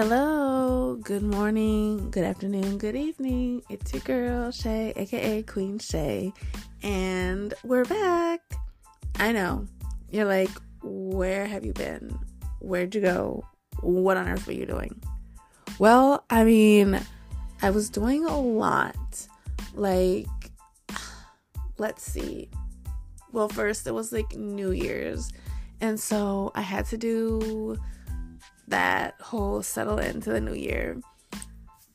Hello, good morning, good afternoon, good evening. It's your girl Shay, aka Queen Shay, and we're back. I know you're like, where have you been? Where'd you go? What on earth were you doing? Well, I mean, I was doing a lot. Like, let's see. Well, first it was like New Year's, and so I had to do that whole settle into the new year.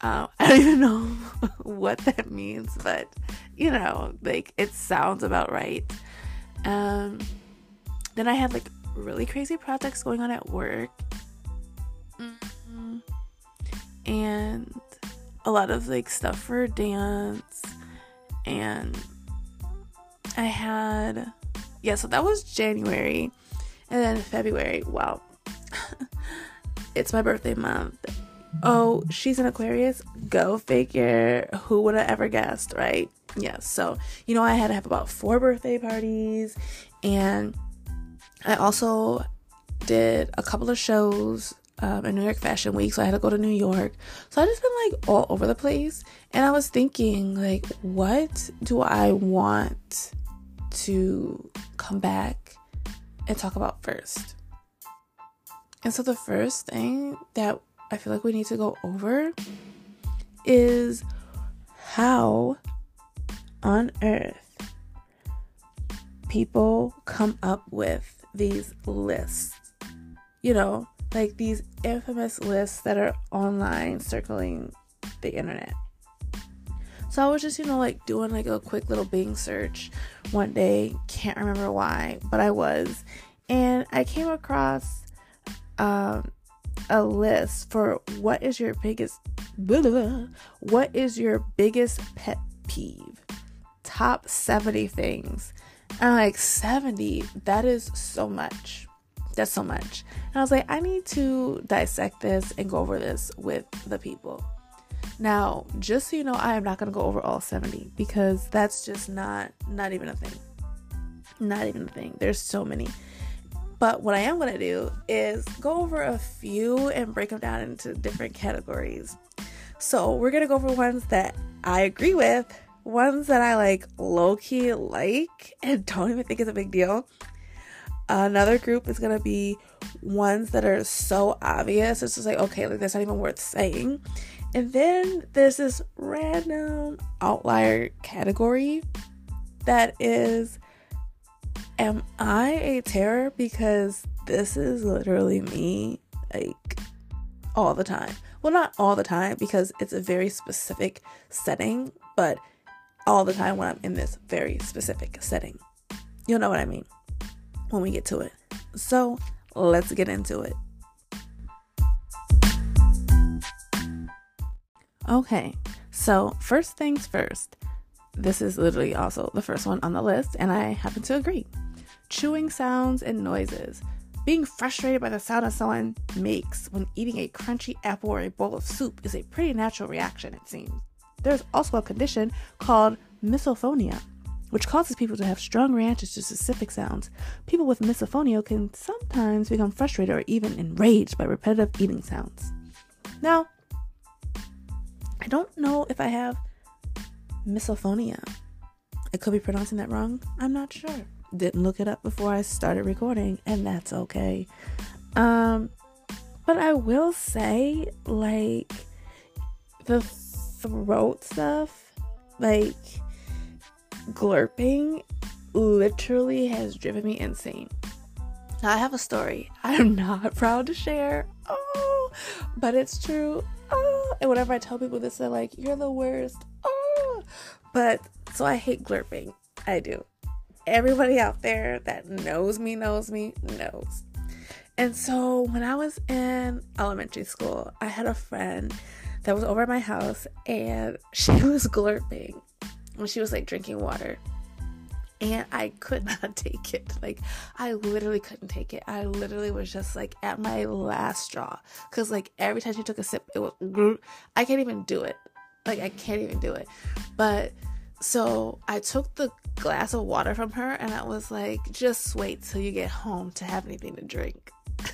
Uh, I don't even know what that means, but you know, like it sounds about right. Um, then I had like really crazy projects going on at work, mm-hmm. and a lot of like stuff for dance, and I had yeah, so that was January, and then February. Wow. It's my birthday month. Oh, she's an Aquarius? Go figure. Who would have ever guessed, right? Yes. Yeah, so, you know, I had to have about four birthday parties. And I also did a couple of shows um, in New York Fashion Week. So I had to go to New York. So I just been like all over the place. And I was thinking, like, what do I want to come back and talk about first? And so the first thing that I feel like we need to go over is how on earth people come up with these lists. You know, like these infamous lists that are online circling the internet. So I was just, you know, like doing like a quick little Bing search one day, can't remember why, but I was. And I came across um, a list for what is your biggest blah, blah, blah, what is your biggest pet peeve? Top 70 things. And I'm like 70 that is so much. That's so much. And i was like i need to dissect this and go over this with the people. Now just so you know i am not going to go over all 70 because that's just not not even a thing. Not even a thing. There's so many but what I am going to do is go over a few and break them down into different categories. So we're going to go over ones that I agree with, ones that I like low key like and don't even think is a big deal. Another group is going to be ones that are so obvious. It's just like, okay, like that's not even worth saying. And then there's this random outlier category that is am I a terror? Because this is literally me, like, all the time. Well, not all the time, because it's a very specific setting, but all the time when I'm in this very specific setting. You'll know what I mean when we get to it. So, let's get into it. Okay, so first things first. This is literally also the first one on the list, and I happen to agree chewing sounds and noises. Being frustrated by the sound that someone makes when eating a crunchy apple or a bowl of soup is a pretty natural reaction, it seems. There's also a condition called misophonia, which causes people to have strong reactions to specific sounds. People with misophonia can sometimes become frustrated or even enraged by repetitive eating sounds. Now, I don't know if I have misophonia. I could be pronouncing that wrong. I'm not sure didn't look it up before I started recording, and that's okay. Um, but I will say, like, the throat stuff, like, glurping literally has driven me insane. Now, I have a story I'm not proud to share. Oh, but it's true. Oh, and whenever I tell people this, they're like, you're the worst. But so I hate glurping. I do everybody out there that knows me knows me knows. And so when I was in elementary school, I had a friend that was over at my house and she was glurping when she was like drinking water. And I could not take it. Like, I literally couldn't take it. I literally was just like at my last straw. Cause like every time she took a sip, it was, I can't even do it. Like, I can't even do it. But so I took the glass of water from her and I was like, just wait till you get home to have anything to drink.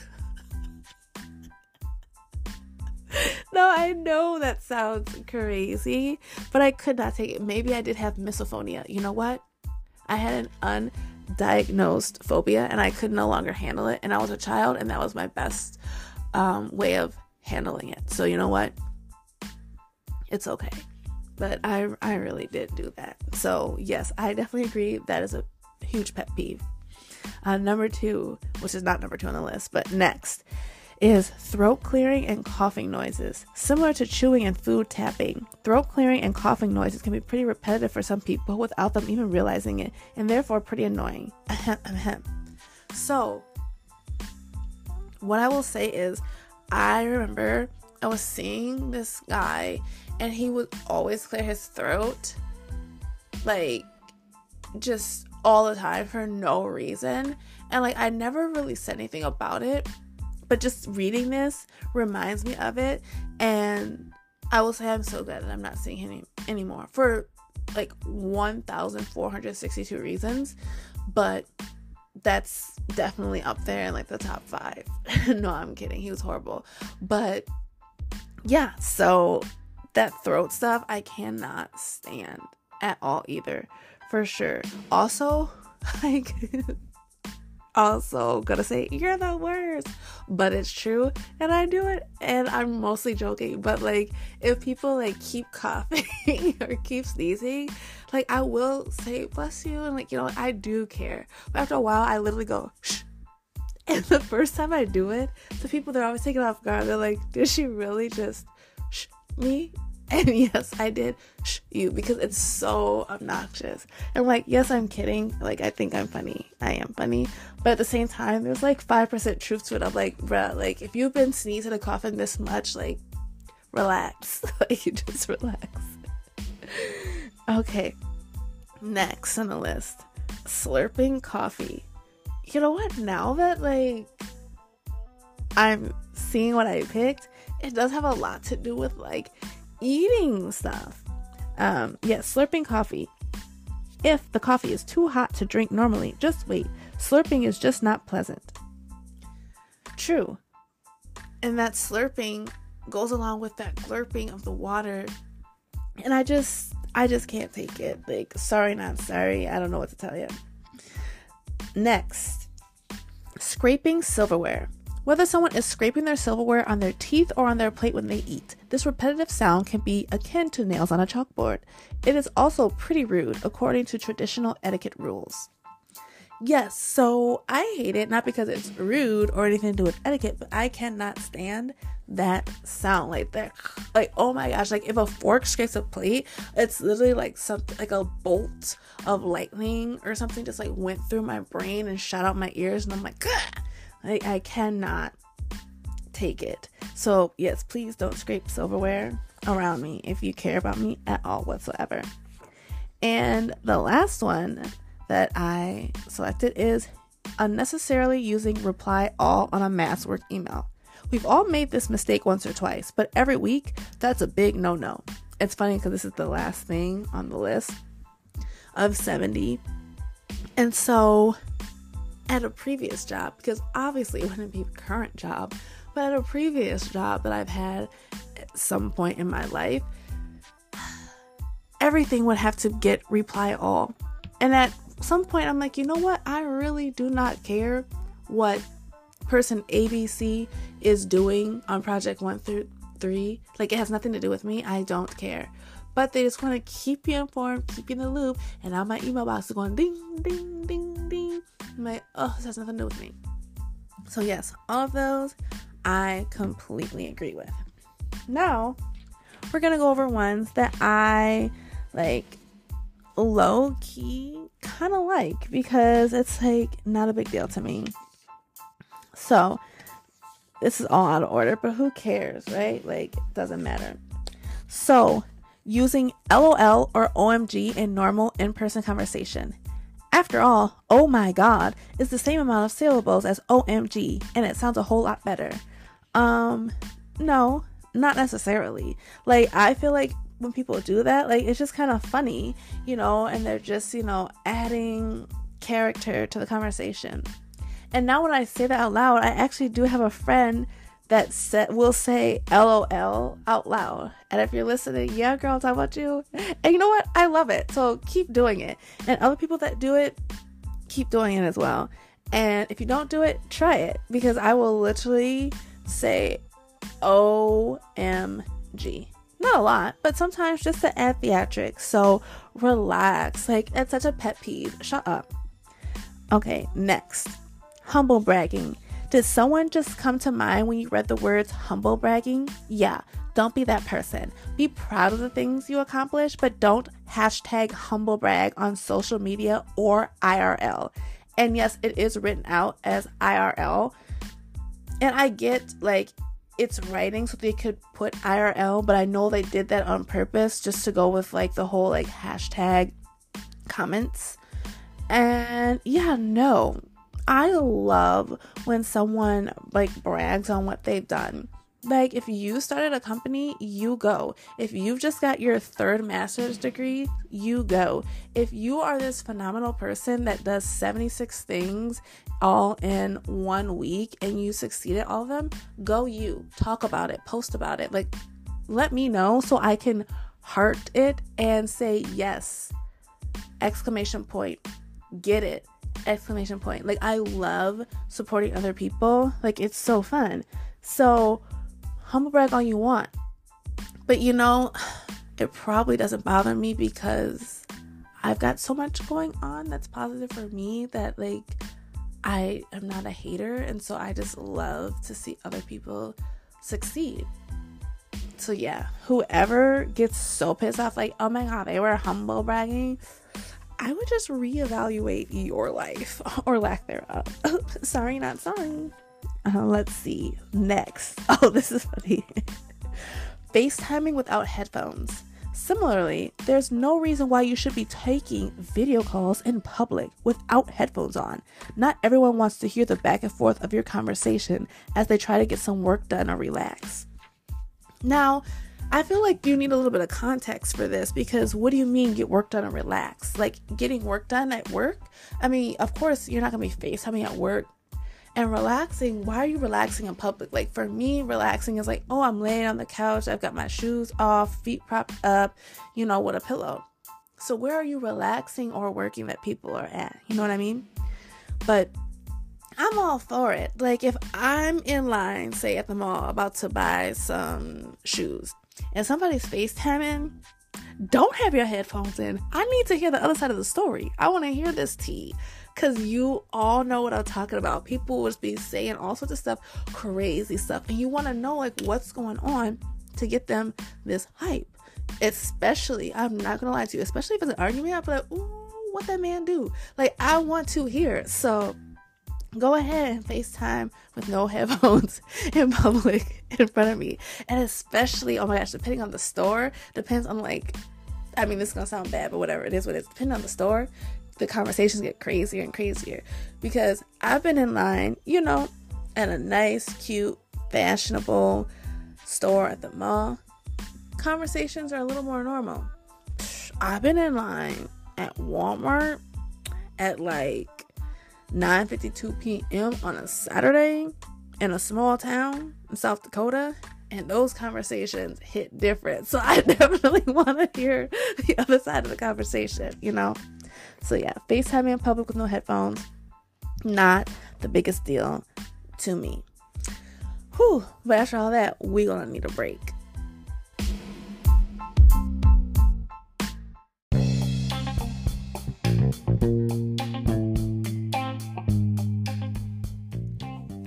Now I know that sounds crazy, but I could not take it. Maybe I did have misophonia. You know what? I had an undiagnosed phobia and I could no longer handle it. And I was a child, and that was my best um, way of handling it. So, you know what? It's okay. But I, I really did do that. So, yes, I definitely agree. That is a huge pet peeve. Uh, number two, which is not number two on the list, but next is throat clearing and coughing noises. Similar to chewing and food tapping, throat clearing and coughing noises can be pretty repetitive for some people without them even realizing it, and therefore pretty annoying. so, what I will say is, I remember I was seeing this guy, and he would always clear his throat, like just all the time for no reason. And like, I never really said anything about it but just reading this reminds me of it. And I will say I'm so glad that I'm not seeing him anymore for like 1,462 reasons. But that's definitely up there in like the top five. no, I'm kidding. He was horrible. But yeah, so that throat stuff I cannot stand at all either, for sure. Also, like also gonna say you're the worst but it's true and i do it and i'm mostly joking but like if people like keep coughing or keep sneezing like i will say bless you and like you know i do care. But after a while i literally go shh. And the first time i do it the people they're always taken off guard. They're like did she really just shh me and yes, I did you because it's so obnoxious. And like, yes, I'm kidding. Like, I think I'm funny. I am funny. But at the same time, there's like 5% truth to it. I'm like, bruh, like, if you've been sneezing and coughing this much, like, relax. like, you just relax. okay. Next on the list slurping coffee. You know what? Now that, like, I'm seeing what I picked, it does have a lot to do with, like, eating stuff. Um, yes, slurping coffee. If the coffee is too hot to drink normally, just wait. Slurping is just not pleasant. True. And that slurping goes along with that glurping of the water. And I just I just can't take it. Like sorry not sorry. I don't know what to tell you. Next, scraping silverware. Whether someone is scraping their silverware on their teeth or on their plate when they eat, this repetitive sound can be akin to nails on a chalkboard. It is also pretty rude, according to traditional etiquette rules. Yes, so I hate it not because it's rude or anything to do with etiquette, but I cannot stand that sound like that. Like oh my gosh, like if a fork scrapes a plate, it's literally like something like a bolt of lightning or something just like went through my brain and shot out my ears, and I'm like, Gah! I, I cannot take it. So, yes, please don't scrape silverware around me if you care about me at all whatsoever. And the last one that I selected is unnecessarily using reply all on a mass work email. We've all made this mistake once or twice, but every week, that's a big no no. It's funny because this is the last thing on the list of 70. And so at a previous job because obviously it wouldn't be a current job, but at a previous job that I've had at some point in my life, everything would have to get reply all. And at some point, I'm like, you know what? I really do not care what person ABC is doing on project one through three. Like, it has nothing to do with me. I don't care. But they just want to keep you informed, keep you in the loop. And now my email box is going ding, ding, ding, ding. Like, oh, this has nothing to do with me. So, yes, all of those I completely agree with. Now, we're going to go over ones that I like low key kind of like because it's like not a big deal to me. So, this is all out of order, but who cares, right? Like, it doesn't matter. So, using LOL or OMG in normal in person conversation. After all, oh my god is the same amount of syllables as OMG, and it sounds a whole lot better. Um, no, not necessarily. Like, I feel like when people do that, like, it's just kind of funny, you know, and they're just, you know, adding character to the conversation. And now when I say that out loud, I actually do have a friend that set will say LOL out loud. And if you're listening, yeah, girl, talking about you. And you know what? I love it. So keep doing it. And other people that do it, keep doing it as well. And if you don't do it, try it because I will literally say OMG. Not a lot, but sometimes just to add theatrics. So relax. Like, it's such a pet peeve. Shut up. Okay, next humble bragging. Did someone just come to mind when you read the words humble bragging? Yeah, don't be that person. Be proud of the things you accomplish, but don't hashtag humble brag on social media or IRL. And yes, it is written out as IRL. And I get like it's writing so they could put IRL, but I know they did that on purpose just to go with like the whole like hashtag comments. And yeah, no, I love when someone like brags on what they've done. Like, if you started a company, you go. If you've just got your third master's degree, you go. If you are this phenomenal person that does 76 things all in one week and you succeed at all of them, go you. Talk about it, post about it. Like, let me know so I can heart it and say yes. Exclamation point. Get it exclamation point. Like I love supporting other people. Like it's so fun. So humble brag all you want. But you know, it probably doesn't bother me because I've got so much going on that's positive for me that like I am not a hater and so I just love to see other people succeed. So yeah, whoever gets so pissed off like, "Oh my god, they were humble bragging." I would just reevaluate your life or lack thereof. sorry, not sorry. Uh, let's see. Next. Oh, this is funny. FaceTiming without headphones. Similarly, there's no reason why you should be taking video calls in public without headphones on. Not everyone wants to hear the back and forth of your conversation as they try to get some work done or relax. Now, I feel like you need a little bit of context for this because what do you mean get work done and relax? Like getting work done at work? I mean, of course, you're not going to be FaceTiming at work. And relaxing, why are you relaxing in public? Like for me, relaxing is like, oh, I'm laying on the couch, I've got my shoes off, feet propped up, you know, with a pillow. So where are you relaxing or working that people are at? You know what I mean? But I'm all for it. Like if I'm in line, say at the mall, about to buy some shoes, and somebody's FaceTiming, don't have your headphones in. I need to hear the other side of the story. I want to hear this tea. Cause you all know what I'm talking about. People would be saying all sorts of stuff, crazy stuff, and you want to know like what's going on to get them this hype. Especially, I'm not gonna lie to you, especially if it's an argument, I'll be like, ooh, what that man do? Like I want to hear. So go ahead and FaceTime with no headphones in public in front of me. And especially, oh my gosh, depending on the store, depends on like, I mean, this is gonna sound bad, but whatever it is, what it is, depending on the store, the conversations get crazier and crazier. Because I've been in line, you know, at a nice, cute, fashionable store at the mall. Conversations are a little more normal. I've been in line at Walmart at like 9:52 p.m. on a Saturday in a small town in South Dakota, and those conversations hit different. So I definitely want to hear the other side of the conversation, you know. So yeah, FaceTime in public with no headphones, not the biggest deal to me. Whew, but after all that, we gonna need a break.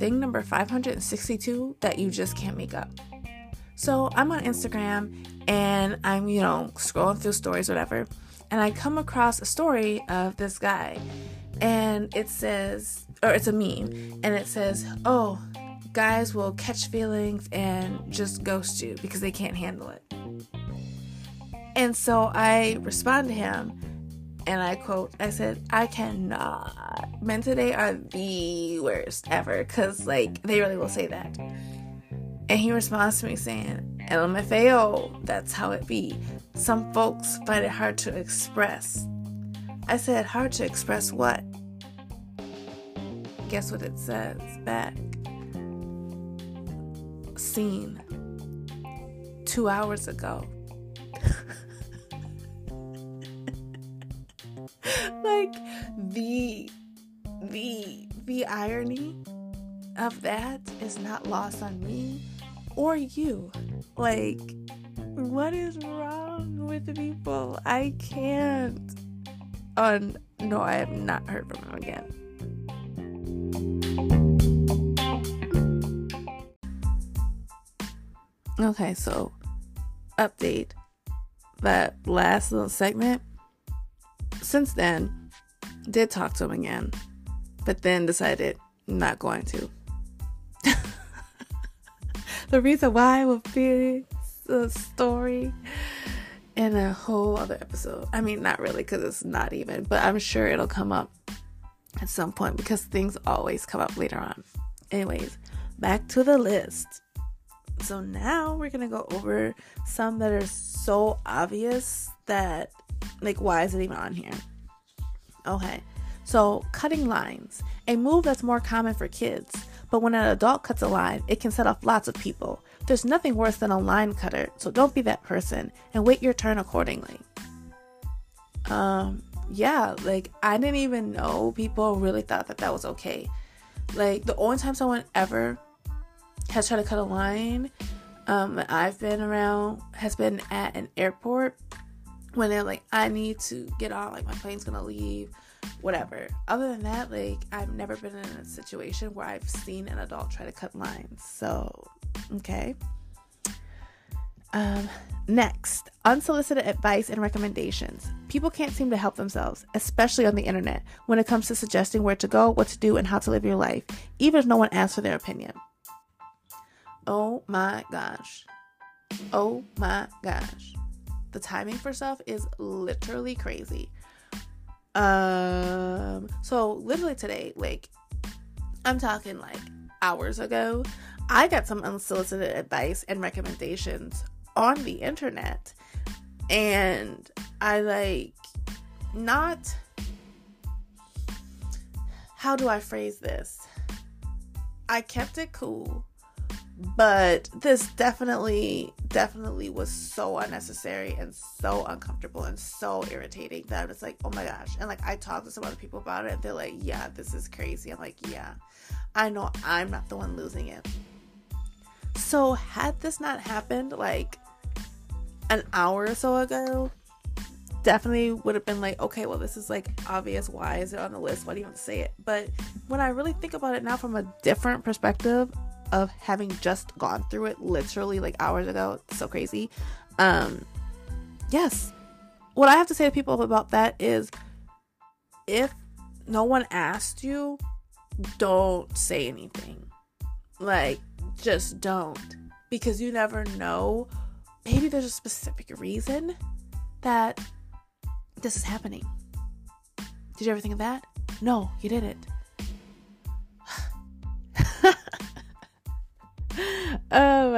Thing number 562 that you just can't make up. So I'm on Instagram and I'm, you know, scrolling through stories, whatever, and I come across a story of this guy, and it says, or it's a meme, and it says, oh, guys will catch feelings and just ghost you because they can't handle it. And so I respond to him and I quote, I said, I cannot. Men today are the worst ever because, like, they really will say that. And he responds to me saying, LMFAO, that's how it be. Some folks find it hard to express. I said, hard to express what? Guess what it says back? seen two hours ago. like the the the irony of that is not lost on me or you. Like, what is wrong with people? I can't. On oh, no, I have not heard from him again. Okay, so update that last little segment. Since then, did talk to him again, but then decided not going to. the reason why will be a story in a whole other episode. I mean, not really, because it's not even, but I'm sure it'll come up at some point because things always come up later on. Anyways, back to the list. So now we're gonna go over some that are so obvious that, like, why is it even on here? Okay, so cutting lines, a move that's more common for kids, but when an adult cuts a line, it can set off lots of people. There's nothing worse than a line cutter, so don't be that person and wait your turn accordingly. Um, yeah, like I didn't even know people really thought that that was okay. Like the only time someone ever has tried to cut a line um I've been around has been at an airport when they're like I need to get on like my plane's gonna leave whatever other than that like I've never been in a situation where I've seen an adult try to cut lines so okay um next unsolicited advice and recommendations people can't seem to help themselves especially on the internet when it comes to suggesting where to go what to do and how to live your life even if no one asks for their opinion Oh my gosh. Oh my gosh. The timing for stuff is literally crazy. Um so literally today, like I'm talking like hours ago, I got some unsolicited advice and recommendations on the internet. And I like not how do I phrase this? I kept it cool but this definitely definitely was so unnecessary and so uncomfortable and so irritating that I was like, oh my gosh. And like I talked to some other people about it and they're like, yeah, this is crazy. I'm like, yeah, I know I'm not the one losing it. So had this not happened like an hour or so ago, definitely would have been like, okay, well, this is like obvious. Why is it on the list? Why do you to say it? But when I really think about it now from a different perspective, of having just gone through it literally like hours ago. It's so crazy. Um, yes. What I have to say to people about that is if no one asked you, don't say anything. Like, just don't. Because you never know. Maybe there's a specific reason that this is happening. Did you ever think of that? No, you didn't.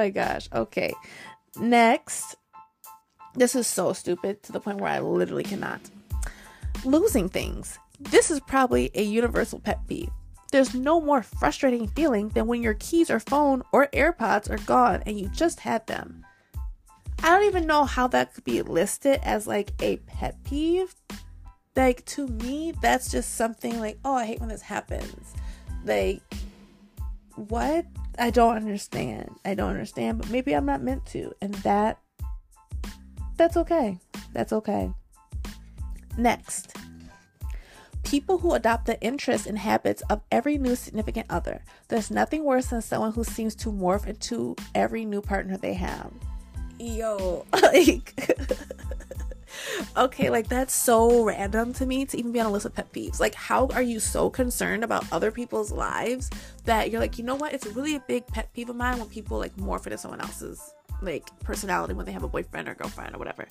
My gosh. Okay. Next. This is so stupid to the point where I literally cannot. Losing things. This is probably a universal pet peeve. There's no more frustrating feeling than when your keys or phone or AirPods are gone and you just had them. I don't even know how that could be listed as like a pet peeve. Like to me, that's just something like, oh, I hate when this happens. Like, what? I don't understand. I don't understand, but maybe I'm not meant to. And that that's okay. That's okay. Next. People who adopt the interests and habits of every new significant other. There's nothing worse than someone who seems to morph into every new partner they have. Yo, like okay, like that's so random to me to even be on a list of pet peeves. Like, how are you so concerned about other people's lives that you're like, you know what? It's really a big pet peeve of mine when people like morph into someone else's like personality when they have a boyfriend or girlfriend or whatever.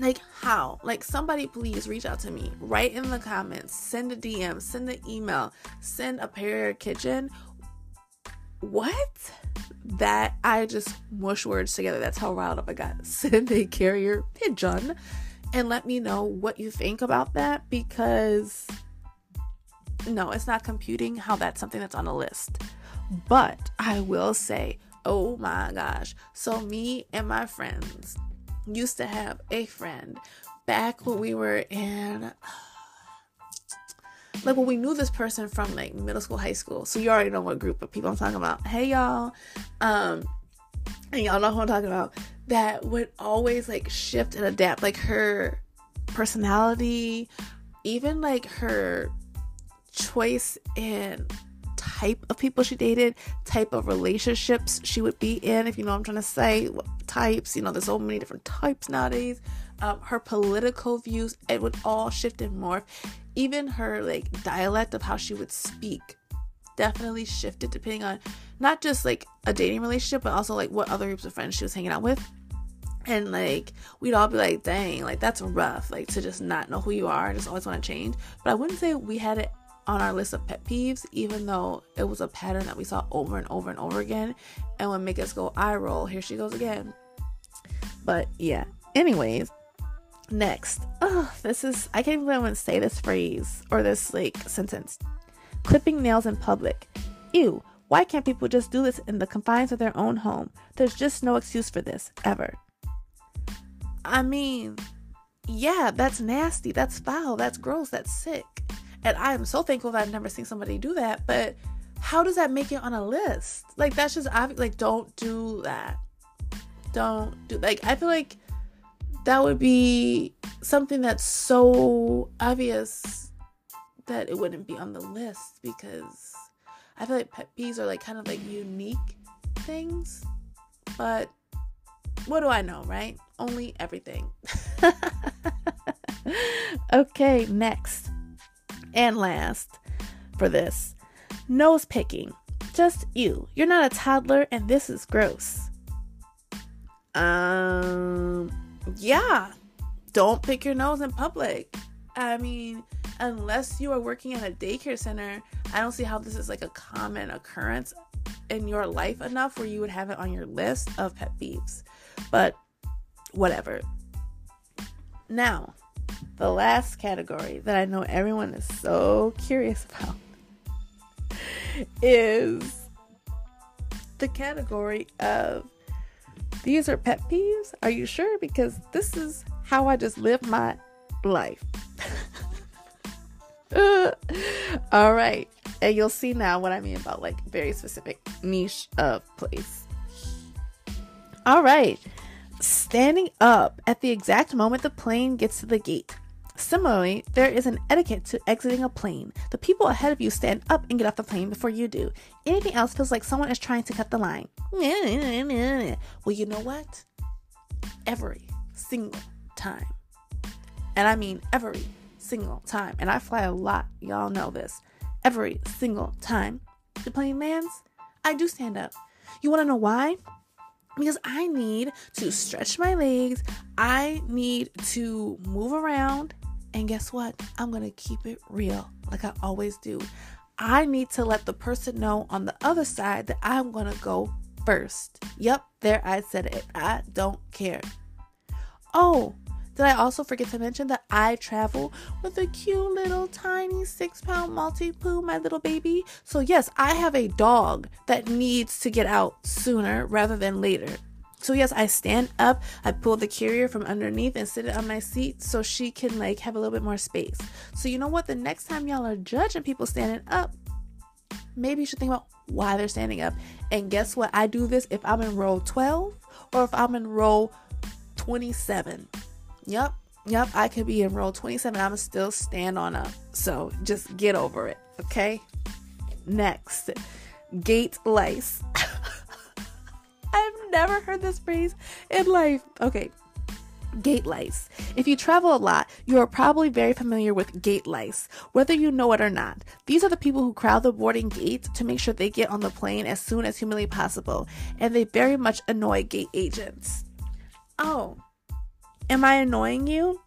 Like, how? Like, somebody please reach out to me. Write in the comments, send a DM, send an email, send a prayer kitchen. What? that I just mush words together. That's how riled up I got. Send a carrier pigeon and let me know what you think about that because no, it's not computing how that's something that's on a list. But I will say, oh my gosh. So, me and my friends used to have a friend back when we were in like when we knew this person from like middle school, high school. So you already know what group of people I'm talking about. Hey y'all. Um and y'all know who I'm talking about. That would always like shift and adapt. Like her personality, even like her choice in type of people she dated, type of relationships she would be in, if you know what I'm trying to say, what types, you know, there's so many different types nowadays. Um, her political views, it would all shift and morph. Even her like dialect of how she would speak definitely shifted depending on not just like a dating relationship, but also like what other groups of friends she was hanging out with. And like we'd all be like, dang, like that's rough, like to just not know who you are and just always want to change. But I wouldn't say we had it on our list of pet peeves, even though it was a pattern that we saw over and over and over again and would make us go eye roll. Here she goes again. But yeah. Anyways, next. Oh, this is I can't even say this phrase or this like sentence. Clipping nails in public. Ew. Why can't people just do this in the confines of their own home? There's just no excuse for this, ever. I mean, yeah, that's nasty. That's foul. That's gross. That's sick. And I am so thankful that I've never seen somebody do that. But how does that make it on a list? Like, that's just obvious. Like, don't do that. Don't do like I feel like that would be something that's so obvious that it wouldn't be on the list because I feel like pet peeves are like kind of like unique things. But what do I know, right? Only everything. okay, next and last for this nose picking. Just you. You're not a toddler, and this is gross. Um, yeah. Don't pick your nose in public. I mean, unless you are working at a daycare center, I don't see how this is like a common occurrence in your life enough where you would have it on your list of pet peeves. But whatever. Now, the last category that I know everyone is so curious about is the category of these are pet peeves. Are you sure? Because this is how I just live my life. all right. And you'll see now what I mean about like very specific niche of place. All right. Standing up at the exact moment the plane gets to the gate. Similarly, there is an etiquette to exiting a plane. The people ahead of you stand up and get off the plane before you do. Anything else feels like someone is trying to cut the line. Well, you know what? Every single time. And I mean every single time. And I fly a lot. Y'all know this. Every single time the plane lands, I do stand up. You want to know why? Because I need to stretch my legs. I need to move around and guess what? I'm going to keep it real like I always do. I need to let the person know on the other side that I'm going to go first. Yep, there I said it. I don't care. Oh, did I also forget to mention that I travel with a cute little tiny six pound Maltipoo, my little baby? So, yes, I have a dog that needs to get out sooner rather than later. So yes, I stand up, I pull the carrier from underneath and sit it on my seat so she can like have a little bit more space. So you know what? The next time y'all are judging people standing up, maybe you should think about why they're standing up. And guess what? I do this if I'm in row 12 or if I'm in row 27. Yep. Yep, I could be in row 27. I'm still stand on up. So just get over it, okay? Next, gate lice. Never heard this phrase in life. Okay. Gate lice. If you travel a lot, you are probably very familiar with gate lice, whether you know it or not. These are the people who crowd the boarding gates to make sure they get on the plane as soon as humanly possible, and they very much annoy gate agents. Oh, am I annoying you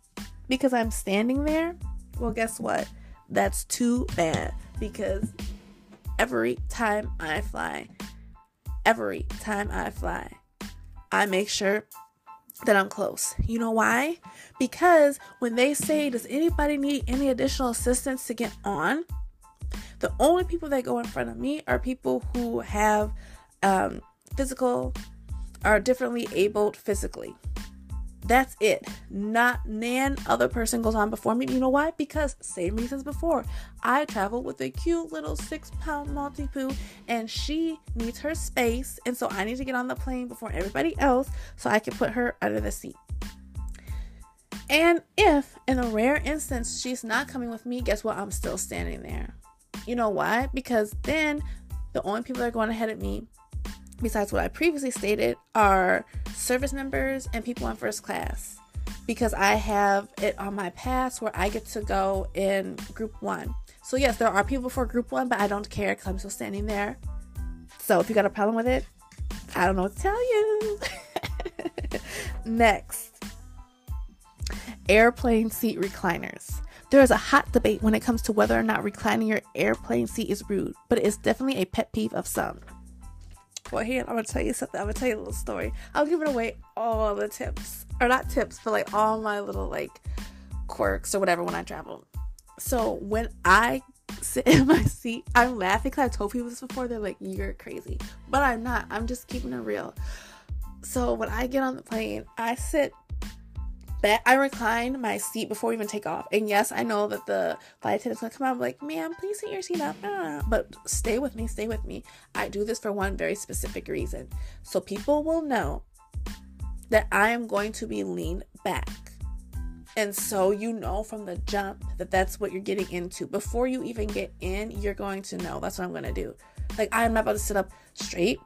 because I'm standing there? Well, guess what? That's too bad because every time I fly, every time I fly. I make sure that I'm close. You know why? Because when they say, Does anybody need any additional assistance to get on? The only people that go in front of me are people who have um, physical, are differently abled physically. That's it. Not nan other person goes on before me. You know why? Because same reasons before. I travel with a cute little six pound Maltipoo and she needs her space. And so I need to get on the plane before everybody else so I can put her under the seat. And if in a rare instance she's not coming with me, guess what? I'm still standing there. You know why? Because then the only people that are going ahead of me besides what I previously stated, are service members and people in first class. Because I have it on my pass where I get to go in group one. So, yes, there are people for group one, but I don't care because I'm still standing there. So, if you got a problem with it, I don't know what to tell you. Next, airplane seat recliners. There is a hot debate when it comes to whether or not reclining your airplane seat is rude, but it is definitely a pet peeve of some. Here, I'm gonna tell you something. I'm gonna tell you a little story. Give it away all the tips, or not tips, but like all my little like quirks or whatever when I travel. So when I sit in my seat, I'm laughing because I've told people this before. They're like, "You're crazy," but I'm not. I'm just keeping it real. So when I get on the plane, I sit back. I recline my seat before we even take off. And yes, I know that the flight attendant's gonna come out. Like, "Ma'am, please sit your seat up." Ah, but stay with me. Stay with me. I do this for one very specific reason, so people will know that I am going to be leaned back. And so you know from the jump that that's what you're getting into. Before you even get in, you're going to know. That's what I'm going to do. Like, I'm not about to sit up straight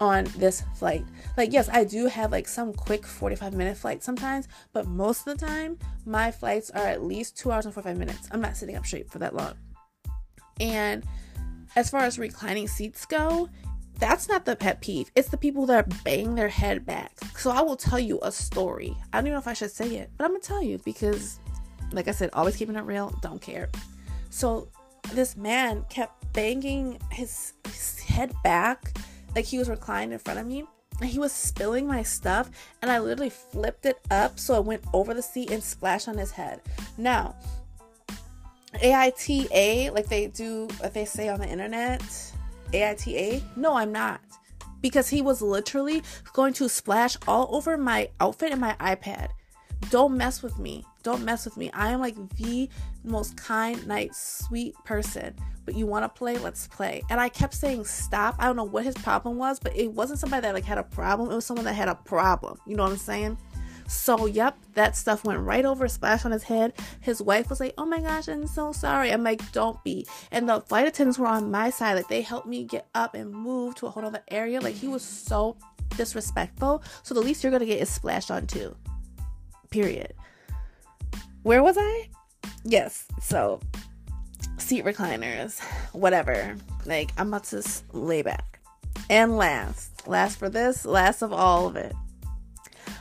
on this flight. Like, yes, I do have like some quick 45 minute flights sometimes, but most of the time, my flights are at least two hours and 45 minutes. I'm not sitting up straight for that long. And as far as reclining seats go, that's not the pet peeve. It's the people that bang their head back. So I will tell you a story. I don't even know if I should say it, but I'm gonna tell you because, like I said, always keeping it real, don't care. So this man kept banging his, his head back like he was reclined in front of me and he was spilling my stuff and I literally flipped it up so it went over the seat and splashed on his head. Now, AITA, like they do, what they say on the internet, AITA, no, I'm not. Because he was literally going to splash all over my outfit and my iPad. Don't mess with me. Don't mess with me. I am like the most kind, nice, sweet person but you want to play, let's play. And I kept saying stop. I don't know what his problem was, but it wasn't somebody that like had a problem. It was someone that had a problem. You know what I'm saying? So, yep, that stuff went right over, splashed on his head. His wife was like, Oh my gosh, I'm so sorry. I'm like, Don't be. And the flight attendants were on my side. Like, they helped me get up and move to a whole other area. Like, he was so disrespectful. So, the least you're going to get is splashed on too. Period. Where was I? Yes. So, seat recliners, whatever. Like, I'm about to lay back. And last, last for this, last of all of it,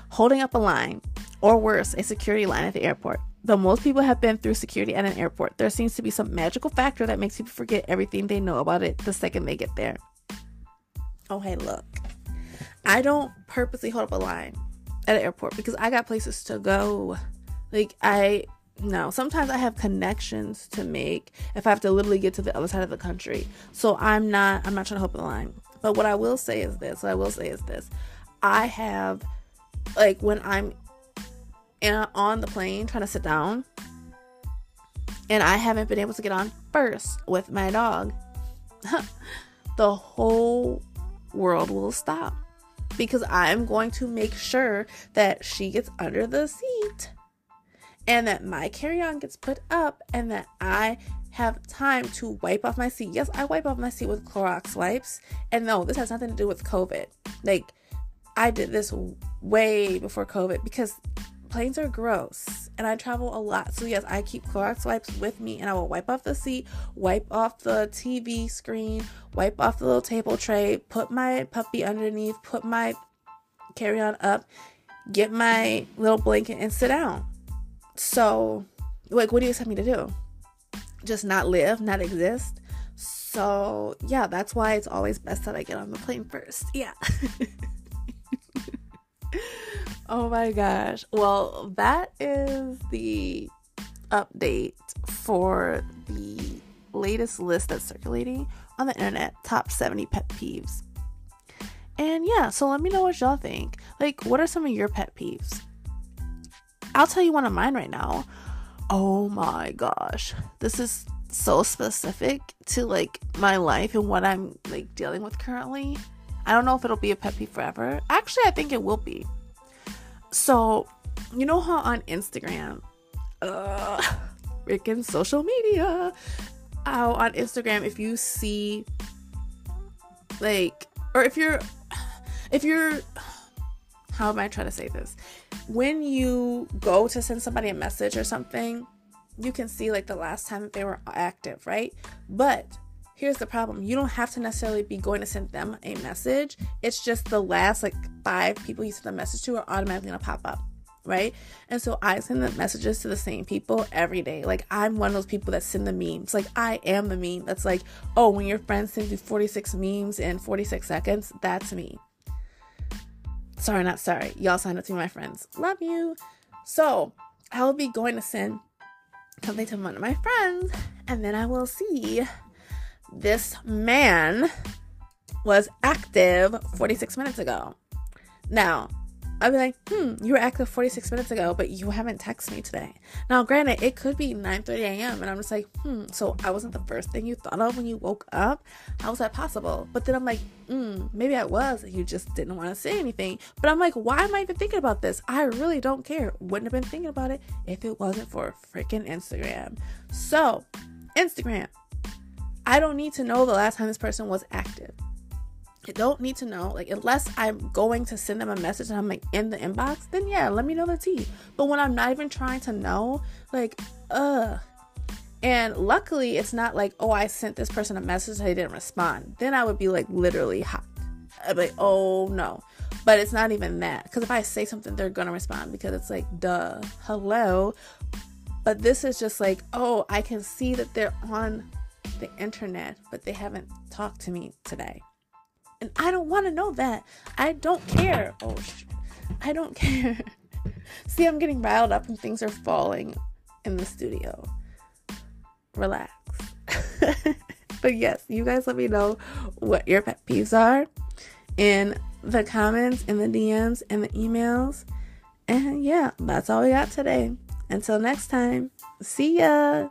holding up a line, or worse, a security line at the airport. Though most people have been through security at an airport, there seems to be some magical factor that makes people forget everything they know about it the second they get there. Oh, hey, look. I don't purposely hold up a line at an airport because I got places to go. Like, I no sometimes i have connections to make if i have to literally get to the other side of the country. So i'm not i'm not trying to hope the line. But what i will say is this what i will say is this. I have like when i'm in, on the plane trying to sit down and i haven't been able to get on first with my dog the whole world will stop. Because i'm going to make sure that she gets under the seat and that my carry on gets put up and that I have time to wipe off my seat. Yes, I wipe off my seat with Clorox wipes. And no, this has nothing to do with COVID. Like, I did this way before COVID because planes are gross and I travel a lot. So, yes, I keep Clorox wipes with me and I will wipe off the seat, wipe off the TV screen, wipe off the little table tray, put my puppy underneath, put my carry on up, get my little blanket, and sit down. So, like, what do you expect me to do? Just not live, not exist? So, yeah, that's why it's always best that I get on the plane first. Yeah. oh my gosh. Well, that is the update for the latest list that's circulating on the internet top 70 pet peeves. And yeah, so let me know what y'all think. Like, what are some of your pet peeves? I'll tell you one of mine right now. Oh my gosh. This is so specific to like my life and what I'm like dealing with currently. I don't know if it'll be a pet peeve forever. Actually, I think it will be. So, you know how on Instagram, uh, freaking social media, how on Instagram, if you see like, or if you're, if you're, how am I trying to say this? When you go to send somebody a message or something, you can see like the last time they were active, right? But here's the problem you don't have to necessarily be going to send them a message. It's just the last like five people you send the message to are automatically gonna pop up, right? And so I send the messages to the same people every day. Like I'm one of those people that send the memes. Like I am the meme that's like, oh, when your friend sends you 46 memes in 46 seconds, that's me. Sorry, not sorry. Y'all signed up to be my friends. Love you. So I'll be going to send something to one of my friends, and then I will see this man was active 46 minutes ago. Now, I'd be like, hmm, you were active 46 minutes ago, but you haven't texted me today. Now, granted, it could be 9:30 a.m. and I'm just like, hmm, so I wasn't the first thing you thought of when you woke up. How was that possible? But then I'm like, hmm, maybe I was. You just didn't want to say anything. But I'm like, why am I even thinking about this? I really don't care. Wouldn't have been thinking about it if it wasn't for freaking Instagram. So, Instagram. I don't need to know the last time this person was active. I don't need to know. Like, unless I'm going to send them a message and I'm like in the inbox, then yeah, let me know the tea. But when I'm not even trying to know, like, uh. And luckily, it's not like, oh, I sent this person a message, and they didn't respond. Then I would be like literally hot. I'd be like, oh no. But it's not even that. Because if I say something, they're gonna respond because it's like, duh, hello. But this is just like, oh, I can see that they're on the internet, but they haven't talked to me today. And I don't want to know that. I don't care. Oh, sh- I don't care. See, I'm getting riled up and things are falling in the studio. Relax. but yes, you guys let me know what your pet peeves are in the comments, in the DMs, and the emails. And yeah, that's all we got today. Until next time, see ya.